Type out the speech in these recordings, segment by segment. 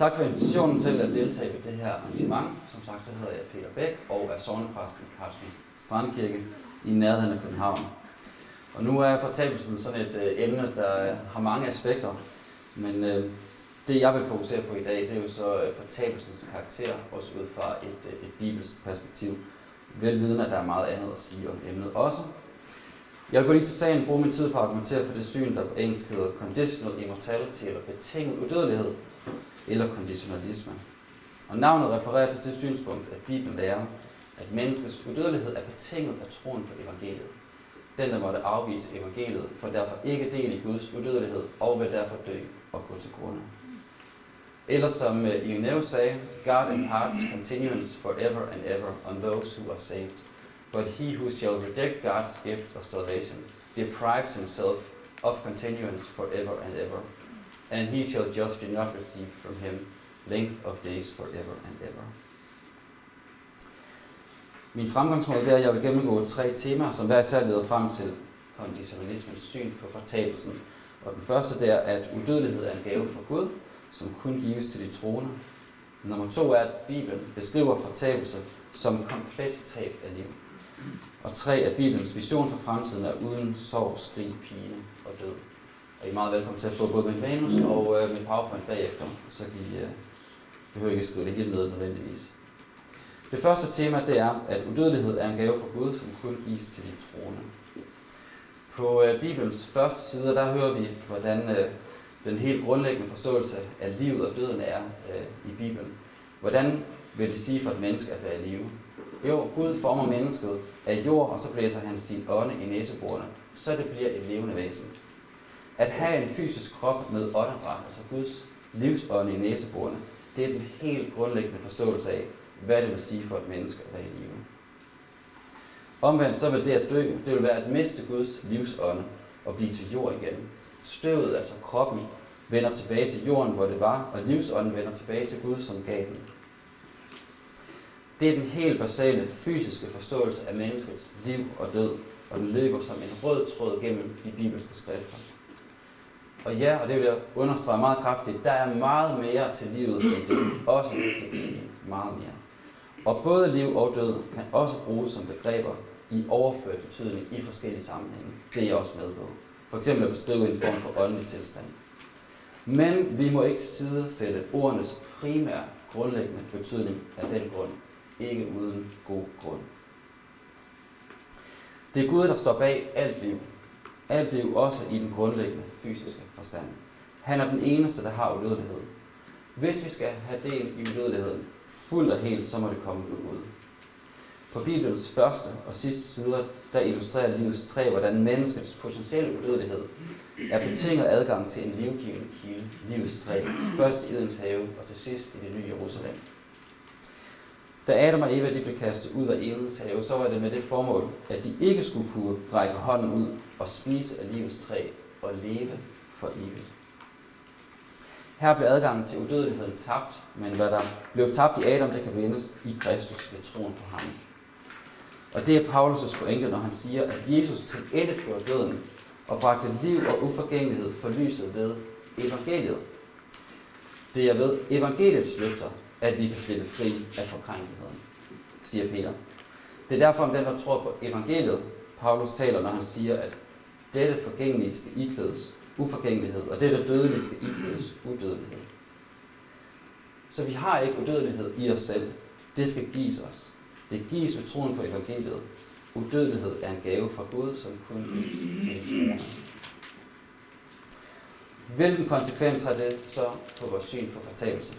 Tak for invitationen til at deltage i det her arrangement. Som sagt, så hedder jeg Peter Bæk og er sovnepræst i Karlsson Strandkirke i nærheden af København. Og nu er fortabelsen sådan et øh, emne, der har mange aspekter, men øh, det jeg vil fokusere på i dag, det er jo så øh, fortabelsens karakter, også ud fra et, øh, et bibelsk perspektiv. Velvidende, at der er meget andet at sige om emnet også. Jeg vil gå lige til sagen og bruge min tid på at argumentere for det syn, der på engelsk hedder conditional immortality, eller betinget udødelighed, eller konditionalisme. Og navnet refererer til det synspunkt, at Bibelen lærer, at menneskets udødelighed er betinget af troen på evangeliet. Den, der måtte afvise evangeliet, får derfor ikke del i Guds udødelighed og vil derfor dø og gå til grunde. Eller som øh, sagde, God imparts continuance forever and ever on those who are saved. But he who shall reject God's gift of salvation deprives himself of continuance forever and ever. And he shall justly not receive from him length of days forever and ever. Min fremgangsmåde er, at jeg vil gennemgå tre temaer, som hver især leder frem til konditionalismens syn på fortabelsen. Og den første der er, at udødelighed er en gave fra Gud, som kun gives til de troende. Nummer to er, at Bibelen beskriver fortabelse som komplet tab af liv. Og tre, at Bibelens vision for fremtiden er uden sorg, skrig, pine og død. Og I er meget velkommen til at få både min manus og øh, min powerpoint bagefter, så I øh, behøver ikke at skrive det helt ned nødvendigvis. Det første tema det er, at udødelighed er en gave fra Gud, som kun gives til de troende. På øh, Bibelens første side, der hører vi, hvordan øh, den helt grundlæggende forståelse af livet og døden er øh, i Bibelen. Hvordan vil det sige for et menneske at være i live? Jo, Gud former mennesket af jord, og så blæser han sin ånde i næseborene, så det bliver et levende væsen. At have en fysisk krop med åndedragt, altså Guds livsånd i næseborene, det er den helt grundlæggende forståelse af, hvad det vil sige for et menneske at være i live. Omvendt så vil det at dø, det vil være at miste Guds livsånde og blive til jord igen. Støvet, altså kroppen, vender tilbage til jorden, hvor det var, og livsånden vender tilbage til Gud, som gav den. Det er den helt basale fysiske forståelse af menneskets liv og død, og den løber som en rød tråd gennem de bibelske skrifter. Og ja, og det vil jeg understrege meget kraftigt, der er meget mere til livet end det. Også meget mere. Og både liv og død kan også bruges som begreber i overført betydning i forskellige sammenhænge. Det er jeg også med på. For eksempel at beskrive en form for åndelig tilstand. Men vi må ikke til side sætte ordenes primære grundlæggende betydning af den grund. Ikke uden god grund. Det er Gud, der står bag alt liv. Alt liv også i den grundlæggende fysiske forstand. Han er den eneste, der har udødelighed. Hvis vi skal have del i udødeligheden, fuldt og helt, så må det komme fra Gud. På Bibelens første og sidste sider, der illustrerer livets træ, hvordan menneskets potentielle udødelighed er betinget adgang til en livgivende kilde, livets træ, først i Edens have og til sidst i det nye Jerusalem. Da Adam og Eva de blev kastet ud af Edens have, så var det med det formål, at de ikke skulle kunne række hånden ud og spise af livets træ og leve for evigt. Her blev adgangen til udødeligheden tabt, men hvad der blev tabt i Adam, det kan vindes i Kristus ved troen på ham. Og det er Paulus' pointe, når han siger, at Jesus til på døden og bragte liv og uforgængelighed for lyset ved evangeliet. Det er ved evangeliets løfter, at vi kan slippe fri af forkrænkeligheden, siger Peter. Det er derfor om den, der tror på evangeliet, Paulus taler, når han siger, at dette forgængelige skal iklædes uforgængelighed, og det dødelige skal iklædes udødelighed. Så vi har ikke udødelighed i os selv. Det skal gives os. Det gives ved troen på evangeliet. Udødelighed er en gave fra Gud, som kun gives til de. Hvilken konsekvens har det så på vores syn på fortabelse?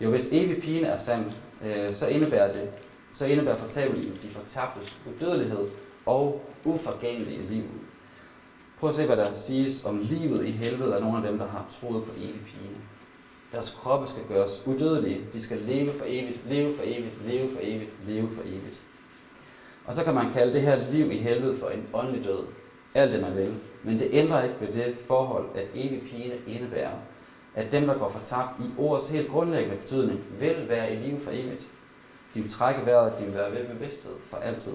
Jo, hvis evig pine er sand, øh, så indebærer det, så indebærer fortabelsen de fortabtes udødelighed og uforgængelige liv. Prøv at se, hvad der siges om livet i helvede af nogle af dem, der har troet på evig pine. Deres kroppe skal gøres udødelige. De skal leve for evigt, leve for evigt, leve for evigt, leve for evigt. Og så kan man kalde det her liv i helvede for en åndelig død. Alt det man vil. Men det ændrer ikke ved det forhold, at evig pine indebærer, at dem, der går fortabt i ordets helt grundlæggende betydning, vil være i live for evigt. De vil trække vejret, de vil være ved bevidsthed for altid.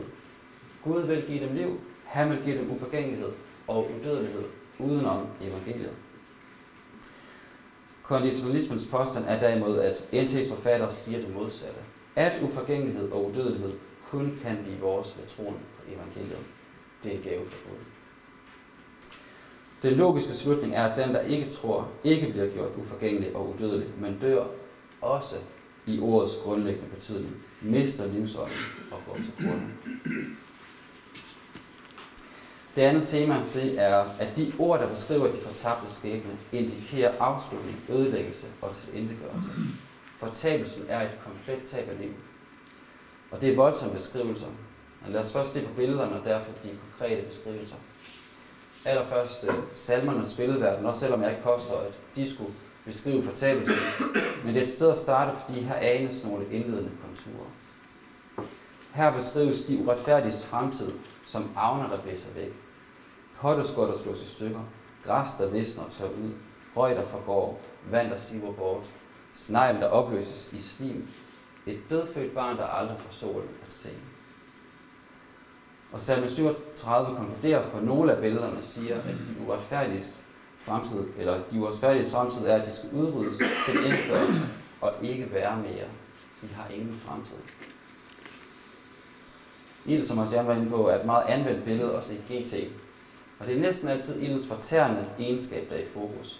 Gud vil give dem liv, han vil give dem uforgængelighed og udødelighed udenom evangeliet. Konditionalismens påstand er derimod, at NT's forfatter siger det modsatte. At uforgængelighed og udødelighed kun kan blive vores ved troen på evangeliet. Det er en gave for Gud. Den logiske slutning er, at den, der ikke tror, ikke bliver gjort uforgængelig og udødelig, men dør også i ordets grundlæggende betydning, mister livsånden og går til grunden. Det andet tema, det er, at de ord, der beskriver de fortabte skæbne, indikerer afslutning, ødelæggelse og tilintetgørelse. Fortabelsen er et komplet tab af liv. Og det er voldsomme beskrivelser. Men lad os først se på billederne, og derfor de konkrete beskrivelser. Allerførst øh, salmernes billedverden, også selvom jeg ikke påstår, at de skulle beskrive fortabelsen. Men det er et sted at starte, fordi her anes nogle indledende konturer. Her beskrives de uretfærdiges fremtid som avner, der blæser væk. Potteskår, der slås i stykker. Græs, der visner og tør ud. Røg, der forgår. Vand, der siver bort. Snegl, der opløses i slim. Et dødfødt barn, der aldrig får solen at se. Og salme 37 konkluderer på nogle af billederne og siger, at de uretfærdiges fremtid, eller de uretfærdiges fremtid er, at de skal udryddes til indførelse og ikke være mere. De har ingen fremtid. Ild, som også jeg var inde på, er et meget anvendt billede også i GT. Og det er næsten altid ildens fortærende egenskab, der er i fokus.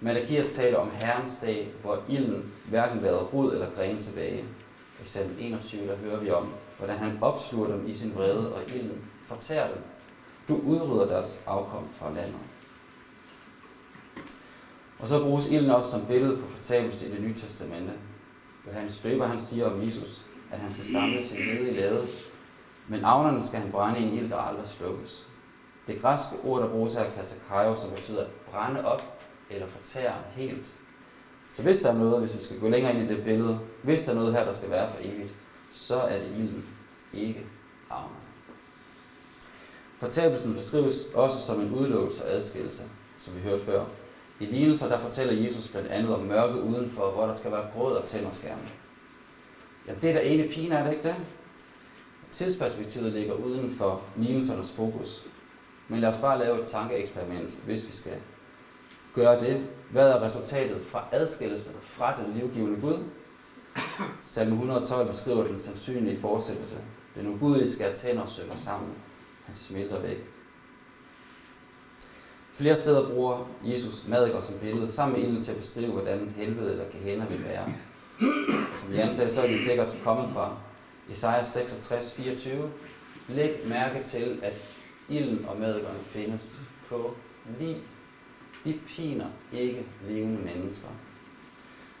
Malakias taler om Herrens dag, hvor ilden hverken lader rod eller gren tilbage. I salm 21, der hører vi om, hvordan han opsluger dem i sin vrede, og ilden fortærer dem. Du udrydder deres afkom fra landet. Og så bruges ilden også som billede på fortabelse i det nye testamente. Johannes Døber han siger om Jesus, at han skal samle sin nede i lade, men avnerne skal han brænde i en ild, der aldrig slukkes. Det græske ord, der bruges her, katakaio, som betyder at brænde op eller fortære helt. Så hvis der er noget, hvis vi skal gå længere ind i det billede, hvis der er noget her, der skal være for evigt, så er det ilden, ikke avnerne. Fortabelsen beskrives også som en udelukkelse og adskillelse, som vi hørte før. I lignelser der fortæller Jesus blandt andet om mørke udenfor, hvor der skal være gråd og tænderskærme. Ja, det er da ene pine, er det ikke det? Tidsperspektivet ligger uden for lignelsernes fokus. Men lad os bare lave et tankeeksperiment, hvis vi skal gøre det. Hvad er resultatet fra adskillelse fra den livgivende Gud? Salme 112 beskriver den sandsynlige fortsættelse. Den ugudelige skal tænder og synger sammen. Han smelter væk. Flere steder bruger Jesus madikker som billede sammen med ilden til at beskrive, hvordan helvede eller gehenna vil være. Som Jan sagde, så er de sikkert kommet fra Esajas 66, 24. Læg mærke til, at ilden og madgården findes på lige. De piner ikke levende mennesker.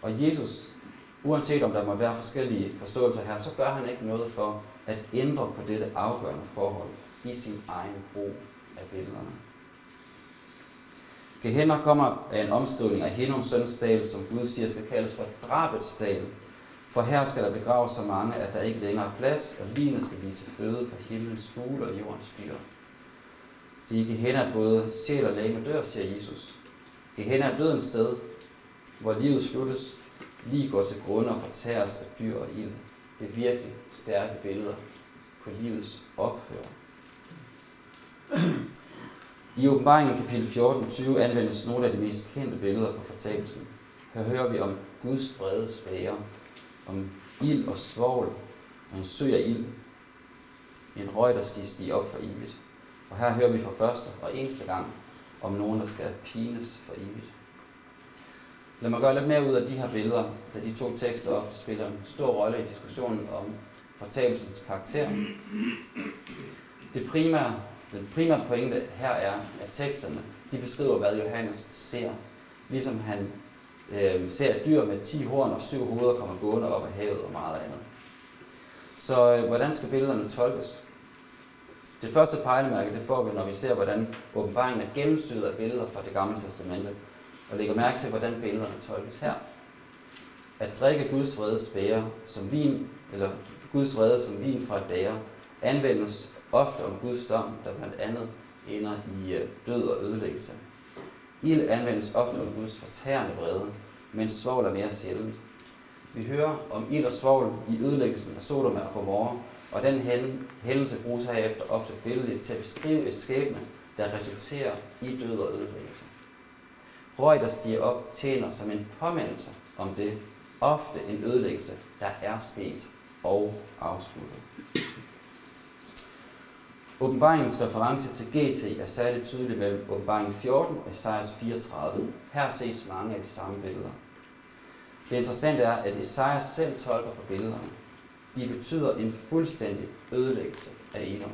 Og Jesus, uanset om der må være forskellige forståelser her, så gør han ikke noget for at ændre på dette afgørende forhold i sin egen brug af billederne. Gehenna kommer af en omskrivning af Hinnoms søns dal, som Gud siger skal kaldes for drabets dal. For her skal der begraves så mange, at der ikke længere er plads, og lignende skal blive til føde for himlens fugle og jordens dyr. Det er i Gehenna, at både sjæl og læge dør, siger Jesus. Gehenna er dødens sted, hvor livet sluttes, lige går til grunde og fortæres af dyr og ild. Det er virkelig stærke billeder på livets ophør. I åbenbaringen kapitel 14-20 anvendes nogle af de mest kendte billeder på fortabelsen. Her hører vi om Guds brede spære, om ild og svovl, og en sø af ild, en røg, der skal stige op for evigt. Og her hører vi for første og eneste gang om nogen, der skal pines for evigt. Lad mig gøre lidt mere ud af de her billeder, da de to tekster ofte spiller en stor rolle i diskussionen om fortabelsens karakter. Det primære den primære pointe her er, at teksterne de beskriver, hvad Johannes ser. Ligesom han øh, ser et dyr med 10 horn og 7 hoveder komme gående op af havet og meget andet. Så øh, hvordan skal billederne tolkes? Det første pejlemærke, det får vi, når vi ser, hvordan åbenbaringen er gennemsyret af billeder fra det gamle testamente, og lægger mærke til, hvordan billederne tolkes her. At drikke Guds vrede spære som vin, eller Guds vrede som vin fra et dager, anvendes ofte om Guds dom, der blandt andet ender i øh, død og ødelæggelse. Ild anvendes ofte om Guds fortærende vrede, mens svovl er mere sjældent. Vi hører om ild og svovl i ødelæggelsen af Sodoma og Gomorra, og den hændelse bruges herefter ofte billedligt til at beskrive et skæbne, der resulterer i død og ødelæggelse. Røg, der stiger op, tjener som en påmindelse om det. Ofte en ødelæggelse, der er sket og afsluttet. Åbenbaringens reference til GT er særligt tydelig mellem åbenbaring 14 og Esajas 34. Her ses mange af de samme billeder. Det interessante er, at Esajas selv tolker på billederne. De betyder en fuldstændig ødelæggelse af Edom.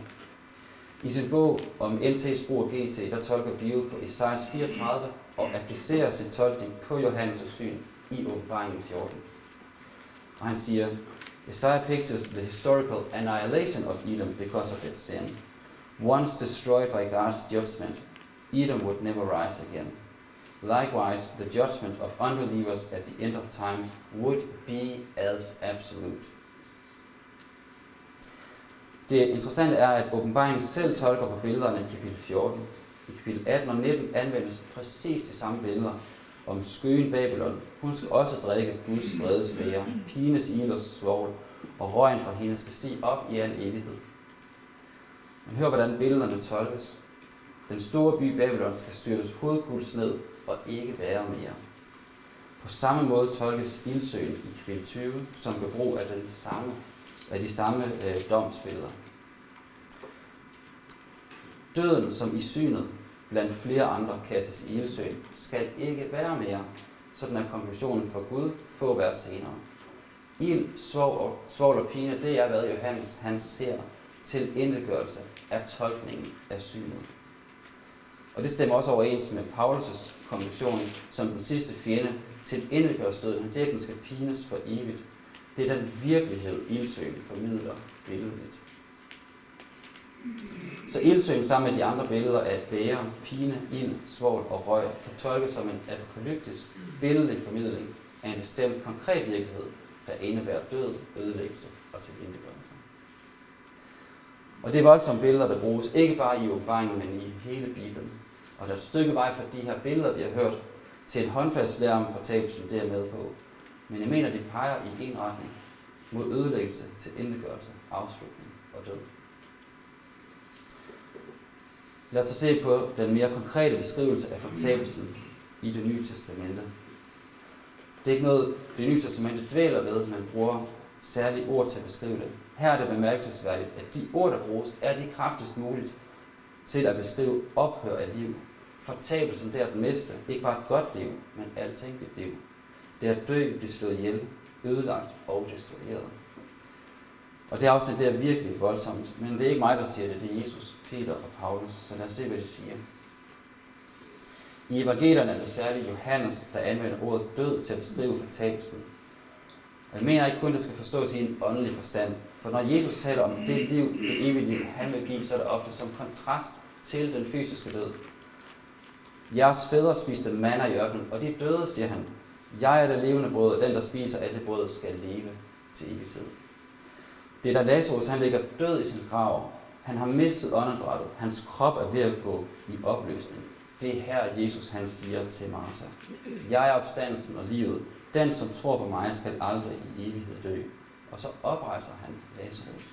I sin bog om NT's brug af GT, der tolker Bio på Esajas 34 og applicerer sin tolkning på Johannes' syn i åbenbaringen 14. Og han siger, Isaiah pictures the historical annihilation of Edom because of its sin. Once destroyed by God's judgment, Edom would never rise again. Likewise, the judgment of unbelievers at the end of time would be as absolute. Det interessante er, at åbenbaringen selv tolker på billederne i kapitel 14. I kapitel 18 og 19 anvendes præcis de samme billeder om skøen Babylon. Hun skal også drikke Guds vrede være, pines ild og svovl, og røgen fra hende skal stige op i al evighed. Man hører, hvordan billederne tolkes. Den store by Babylon skal styrtes hovedkuls ned og ikke være mere. På samme måde tolkes ildsøen i kapitel 20, som gør brug af, den samme, af de samme øh, domsbilleder. Døden, som i synet blandt flere andre kastes i ildsøen, skal ikke være mere. Sådan er konklusionen for Gud få vers senere. Ild, svovl og, svovl og pine, det er, hvad Johannes han ser til indegørelse af tolkningen af synet. Og det stemmer også overens med Paulus' konklusion som den sidste fjende til indegørelsesdøden. Han siger, at den skal pines for evigt. Det er den virkelighed, ildsøen formidler billedligt. Så ildsøen sammen med de andre billeder af bære, pine, ild, svovl og røg kan tolkes som en apokalyptisk, billedlig formidling af en bestemt konkret virkelighed, der indebærer død, ødelæggelse og tilindegørelse. Og det er voldsomme billeder, der bruges ikke bare i åbenbaringen, men i hele Bibelen. Og der er et stykke vej fra de her billeder, vi har hørt, til en håndfast lære om fortabelsen, det er med på. Men jeg mener, det peger i en retning mod ødelæggelse, til indegørelse, afslutning og død. Lad os så se på den mere konkrete beskrivelse af fortabelsen i det nye testamente. Det er ikke noget, det nye testamente dvæler ved, man bruger særlige ord til at beskrive det. Her er det bemærkelsesværdigt, at de ord, der bruges, er de kraftigst muligt til at beskrive ophør af liv. Fortabelsen, det er at miste ikke bare et godt liv, men alting et liv. Det er at dø, blive slået ihjel, ødelagt og destrueret. Og det afsnit det er virkelig voldsomt, men det er ikke mig, der siger det, det er Jesus, Peter og Paulus, så lad os se, hvad de siger. I evangelierne er det særligt Johannes, der anvender ordet død til at beskrive fortabelsen. Og jeg mener ikke kun, at det skal forstås i en åndelig forstand. For når Jesus taler om det liv, det evige liv, han vil give, så er det ofte som kontrast til den fysiske død. Jeres fædre spiste manna i ørkenen, og de døde, siger han. Jeg er det levende brød, og den, der spiser af det brød, skal leve til evig tid. Det er da Lazarus, han ligger død i sin grav. Han har mistet åndedrættet. Hans krop er ved at gå i opløsning. Det er her, Jesus han siger til Martha. Jeg er opstandelsen og livet. Den, som tror på mig, skal aldrig i evighed dø. Og så oprejser han Lazarus.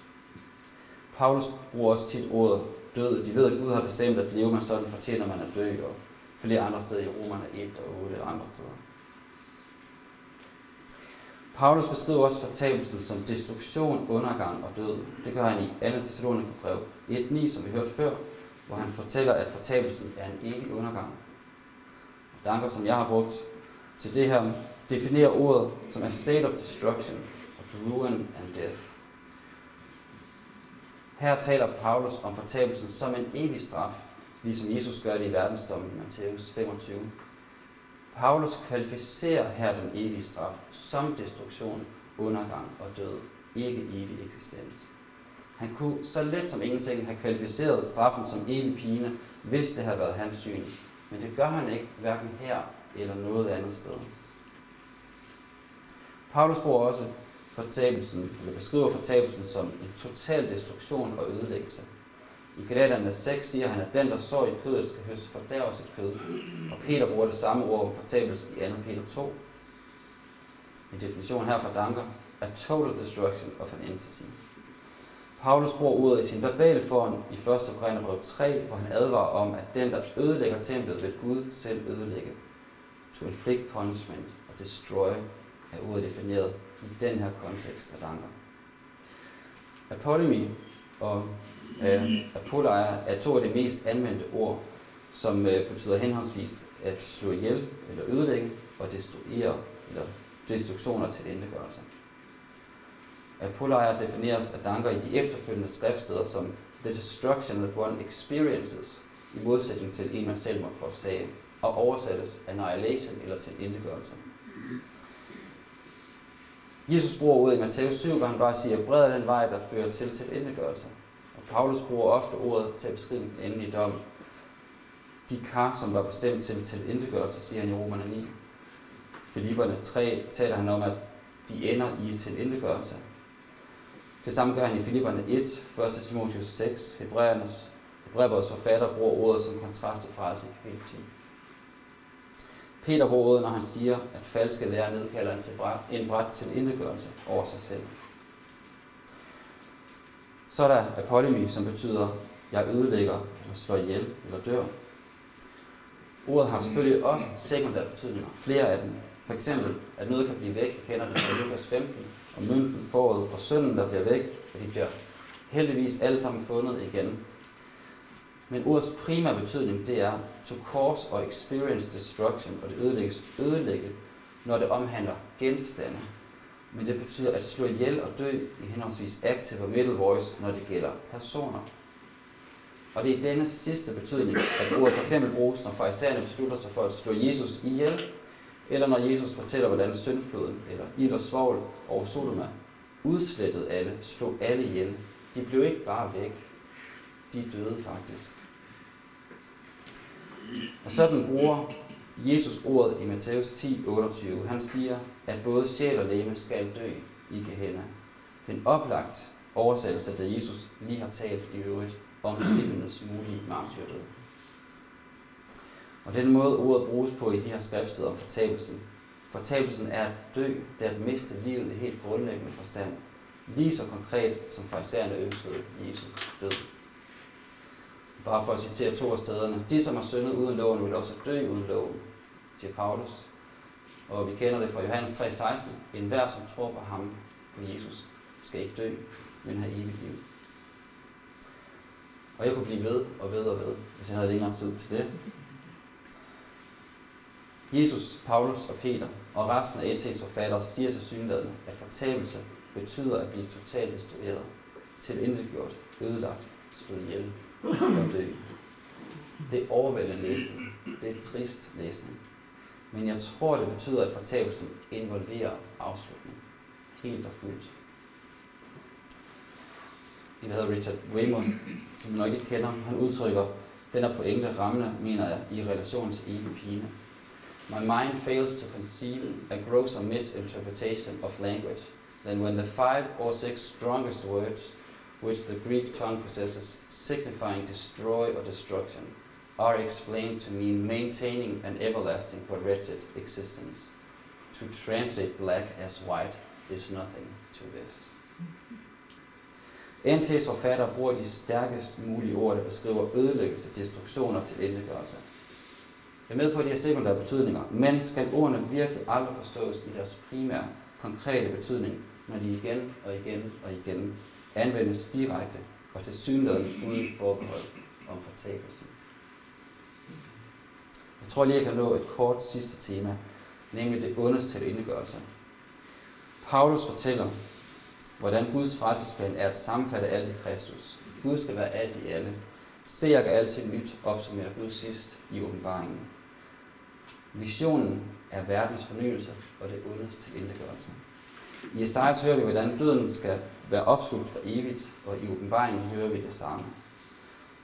Paulus bruger også tit ordet død. De ved, at Gud har bestemt, at leve man sådan fortjener man at dø, og flere andre steder i Romerne 1 og 8 og andre steder. Paulus beskriver også fortabelsen som destruktion, undergang og død. Det gør han i 2. Thessalonikerbrev 1.9, som vi hørte før, hvor han fortæller, at fortabelsen er en evig undergang. Danker, som jeg har brugt til det her, definerer ordet som a state of destruction, of ruin and death. Her taler Paulus om fortabelsen som en evig straf, ligesom Jesus gør det i verdensdommen i Matthæus 25. Paulus kvalificerer her den evige straf som destruktion, undergang og død, ikke evig eksistens. Han kunne så let som ingenting have kvalificeret straffen som evig pine, hvis det havde været hans syn. Men det gør han ikke, hverken her eller noget andet sted. Paulus bruger også fortabelsen, eller beskriver fortabelsen som en total destruktion og ødelæggelse. I Galaterne 6 siger han, at den, der så i kødet, skal høste fordærve sit kød. Og Peter bruger det samme ord om fortabelsen i 2. Peter 2. En definition her for Danker er total destruction of an entity. Paulus bruger ordet i sin verbale form i 1. Korintherbrev 3, hvor han advarer om, at den, der ødelægger templet, vil Gud selv ødelægge. to inflict punishment og destroy er ordet defineret i den her kontekst af Danker. Apolymi og øh, apolaia er to af de mest anvendte ord, som øh, betyder henholdsvis at slå ihjel eller ødelægge og destruere eller destruktioner til endegørelse. Apolaia defineres af Danker i de efterfølgende skriftsteder som the destruction that one experiences, i modsætning til en man selv måtte forsage, og oversættes annihilation eller til endegørelse. Jesus bruger ordet i Matthæus 7, hvor han bare siger, bred den vej, der fører til til endegørelse. Og Paulus bruger ofte ordet til at beskrive den endelige dom. De kar, som var bestemt til til endegørelse, siger han i Romerne 9. Filipperne 3 taler han om, at de ender i til endegørelse. Det samme gør han i Filipperne 1, 1. Timotheus 6, Hebræernes, Hebræernes forfatter bruger ordet som kontrast til frelse i kapitel 10. Peter bruger når han siger, at falske lærer nedkalder en, til bræt, en bræt til indegørelse over sig selv. Så er der apolymi, som betyder, jeg ødelægger, eller slår ihjel, eller dør. Ordet har selvfølgelig også sekundære betydninger, flere af dem. For eksempel, at noget kan blive væk, kender det fra Lukas 15, og mønten, foråret og sønnen, der bliver væk, og de bliver heldigvis alle sammen fundet igen. Men ordets primære betydning, det er to cause og experience destruction, og det ødelægges ødelægge, når det omhandler genstande. Men det betyder at slå ihjel og dø i henholdsvis active og middle voice, når det gælder personer. Og det er denne sidste betydning, at ordet for eksempel bruges, når farisæerne beslutter sig for at slå Jesus ihjel, eller når Jesus fortæller, hvordan syndfloden eller ild og svovl over Sodoma udslettede alle, slog alle ihjel. De blev ikke bare væk, de døde faktisk. Og sådan bruger Jesus ordet i Matthæus 10, 28. Han siger, at både sjæl og læme skal dø i Gehenna. Den oplagt oversættelse, da Jesus lige har talt i øvrigt om disciplinens mulige martyrdød. Og den måde ordet bruges på i de her skriftsteder om fortabelsen. Fortabelsen er at dø, det er at miste livet i helt grundlæggende forstand. Lige så konkret som farisæerne ønskede Jesus død. Bare for at citere to af stederne. De, som har syndet uden loven, vil også dø uden loven, siger Paulus. Og vi kender det fra Johannes 3,16. En hver, som tror på ham, på Jesus, skal ikke dø, men have evigt liv. Og jeg kunne blive ved og ved og ved, hvis jeg havde længere tid til det. Jesus, Paulus og Peter og resten af ET's forfattere siger til synligheden, at fortabelse betyder at blive totalt destrueret, tilintetgjort, ødelagt, slået ihjel og dø. Det er overvældende læsning. Det er trist læsning. Men jeg tror, det betyder, at fortabelsen involverer afslutning. Helt og fuldt. En, der hedder Richard Weymouth, som man nok ikke kender, han udtrykker den er pointe rammende, mener jeg, i relation til evig pine. My mind fails to conceive a grosser misinterpretation of language than when the five or six strongest words which the Greek tongue possesses, signifying destroy or destruction, are explained to mean maintaining an everlasting but wretched existence. To translate black as white is nothing to this. NT's forfatter bruger de stærkest mulige ord, der beskriver ødelæggelse, destruktioner til endegørelse. Jeg er med på, at de har sekundære betydninger, men skal ordene virkelig aldrig forstås i deres primære, konkrete betydning, når de igen og igen og igen anvendes direkte og til synligheden uden forbehold om fortabelsen. Jeg tror lige, jeg kan nå et kort sidste tema, nemlig det ondes til indgørelse. Paulus fortæller, hvordan Guds frelsesplan er at sammenfatte alt i Kristus. Gud skal være alt i alle. Ser gør altid nyt, opsummerer Gud sidst i åbenbaringen. Visionen er verdens fornyelse og det ondes til indgørelse. I Esajas hører vi, hvordan døden skal være opslugt for evigt, og i åbenbaringen hører vi det samme.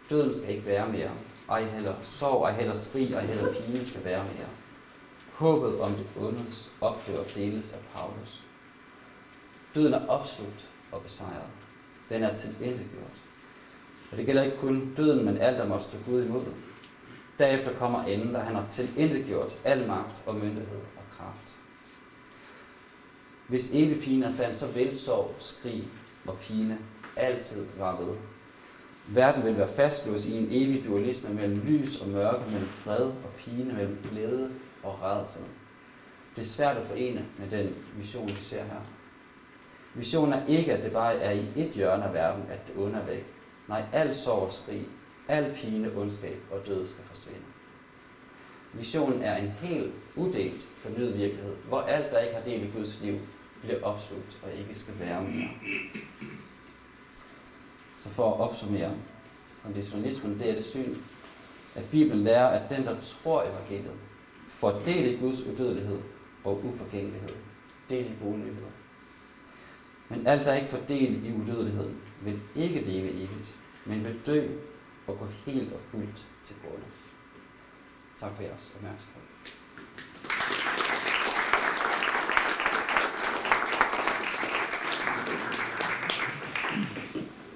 Døden skal ikke være mere. Ej heller sorg, ej heller skrig, ej heller pine skal være mere. Håbet om det ondes opdør deles af Paulus. Døden er opslugt og besejret. Den er tilintetgjort. Og det gælder ikke kun døden, men alt, der måtte stå Gud imod. Derefter kommer enden, der han har tilintetgjort al magt og myndighed og kraft. Hvis evig pine er sand, så vil sorg, skrig og pine altid være ved. Verden vil være fastlåst i en evig dualisme mellem lys og mørke, mellem fred og pine, mellem glæde og redsel. Det er svært at forene med den vision, vi ser her. Visionen er ikke, at det bare er i et hjørne af verden, at det onde er væk. Nej, al sorg og skrig, al pine, ondskab og død skal forsvinde. Visionen er en helt udelt fornyet virkelighed, hvor alt, der ikke har del i Guds liv, bliver opslugt og ikke skal være mere. Så for at opsummere, konditionalismen det er det syn, at Bibelen lærer, at den, der tror evangeliet, får del i Guds udødelighed og uforgængelighed. Del i gode nyheder. Men alt, der ikke får del i udødeligheden, vil ikke leve evigt, men vil dø og gå helt og fuldt til grunde. Tak for jeres opmærksomhed.